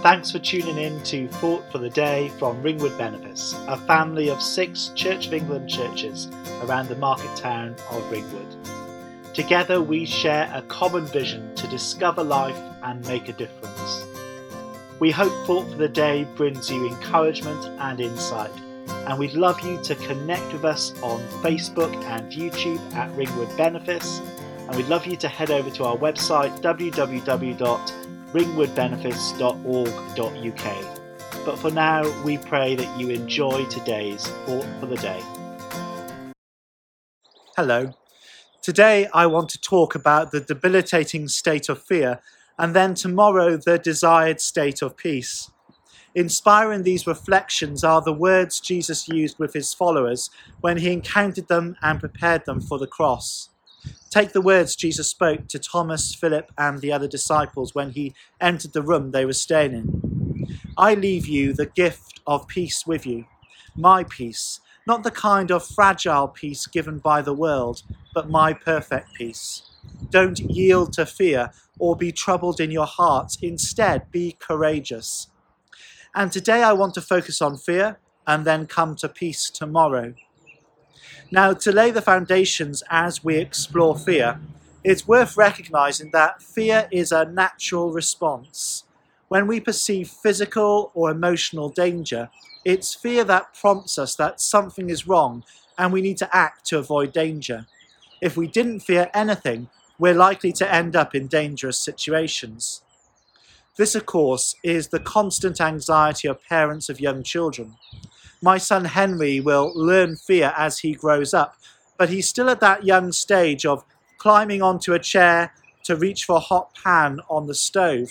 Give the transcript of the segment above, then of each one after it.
Thanks for tuning in to Thought for the Day from Ringwood Benefice, a family of six Church of England churches around the market town of Ringwood. Together we share a common vision to discover life and make a difference. We hope Thought for the Day brings you encouragement and insight, and we'd love you to connect with us on Facebook and YouTube at Ringwood Benefice, and we'd love you to head over to our website www.ringwoodbenefice.org.uk. But for now, we pray that you enjoy today's Thought for the Day. Hello. Today I want to talk about the debilitating state of fear and then tomorrow the desired state of peace. Inspiring these reflections are the words Jesus used with his followers when he encountered them and prepared them for the cross. Take the words Jesus spoke to Thomas, Philip, and the other disciples when he entered the room they were staying in. I leave you the gift of peace with you, my peace, not the kind of fragile peace given by the world, but my perfect peace. Don't yield to fear or be troubled in your hearts. Instead, be courageous. And today I want to focus on fear and then come to peace tomorrow. Now, to lay the foundations as we explore fear, it's worth recognizing that fear is a natural response. When we perceive physical or emotional danger, it's fear that prompts us that something is wrong and we need to act to avoid danger. If we didn't fear anything, we're likely to end up in dangerous situations. This, of course, is the constant anxiety of parents of young children. My son Henry will learn fear as he grows up, but he's still at that young stage of climbing onto a chair to reach for a hot pan on the stove.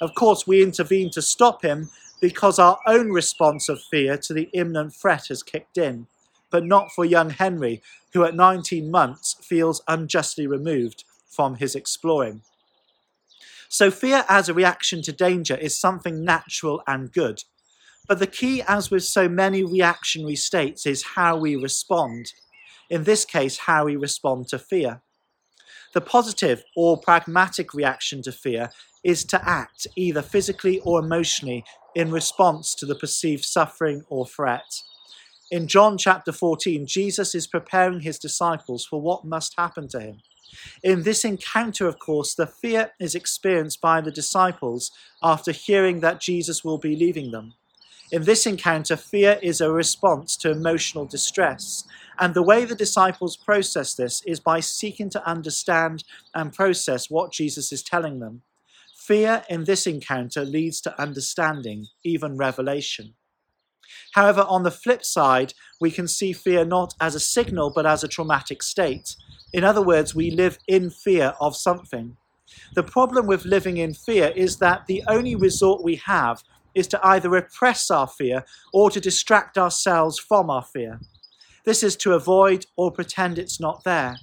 Of course, we intervene to stop him because our own response of fear to the imminent threat has kicked in but not for young Henry, who at 19 months feels unjustly removed from his exploring. So, fear as a reaction to danger is something natural and good. But the key, as with so many reactionary states, is how we respond. In this case, how we respond to fear. The positive or pragmatic reaction to fear is to act either physically or emotionally in response to the perceived suffering or threat. In John chapter 14, Jesus is preparing his disciples for what must happen to him. In this encounter, of course, the fear is experienced by the disciples after hearing that Jesus will be leaving them. In this encounter, fear is a response to emotional distress. And the way the disciples process this is by seeking to understand and process what Jesus is telling them. Fear in this encounter leads to understanding, even revelation. However, on the flip side, we can see fear not as a signal but as a traumatic state. In other words, we live in fear of something. The problem with living in fear is that the only resort we have is to either repress our fear or to distract ourselves from our fear. This is to avoid or pretend it's not there.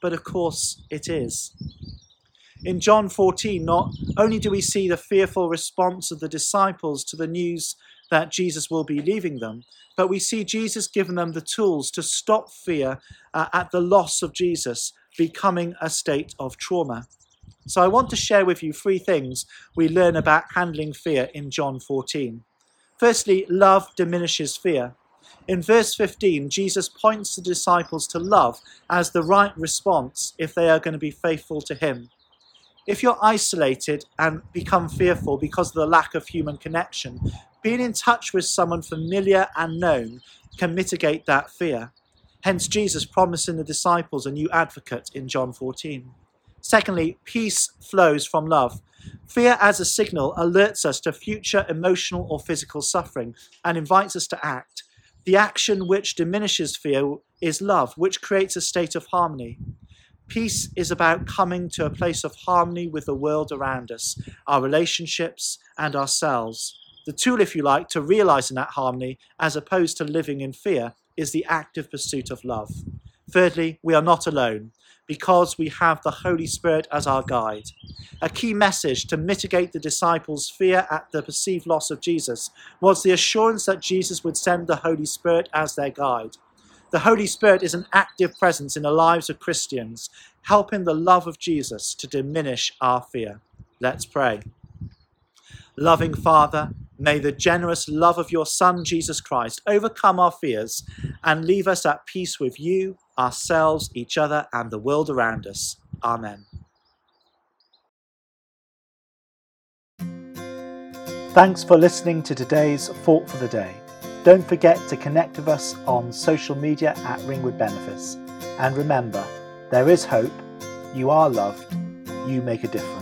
But of course, it is. In John 14, not only do we see the fearful response of the disciples to the news that Jesus will be leaving them, but we see Jesus giving them the tools to stop fear uh, at the loss of Jesus becoming a state of trauma. So I want to share with you three things we learn about handling fear in John 14. Firstly, love diminishes fear. In verse 15, Jesus points the disciples to love as the right response if they are going to be faithful to him. If you're isolated and become fearful because of the lack of human connection, being in touch with someone familiar and known can mitigate that fear. Hence, Jesus promising the disciples a new advocate in John 14. Secondly, peace flows from love. Fear as a signal alerts us to future emotional or physical suffering and invites us to act. The action which diminishes fear is love, which creates a state of harmony. Peace is about coming to a place of harmony with the world around us, our relationships, and ourselves. The tool, if you like, to realizing that harmony as opposed to living in fear is the active pursuit of love. Thirdly, we are not alone because we have the Holy Spirit as our guide. A key message to mitigate the disciples' fear at the perceived loss of Jesus was the assurance that Jesus would send the Holy Spirit as their guide. The Holy Spirit is an active presence in the lives of Christians, helping the love of Jesus to diminish our fear. Let's pray. Loving Father, may the generous love of your Son, Jesus Christ, overcome our fears and leave us at peace with you, ourselves, each other, and the world around us. Amen. Thanks for listening to today's Thought for the Day. Don't forget to connect with us on social media at Ringwood Benefice. And remember, there is hope, you are loved, you make a difference.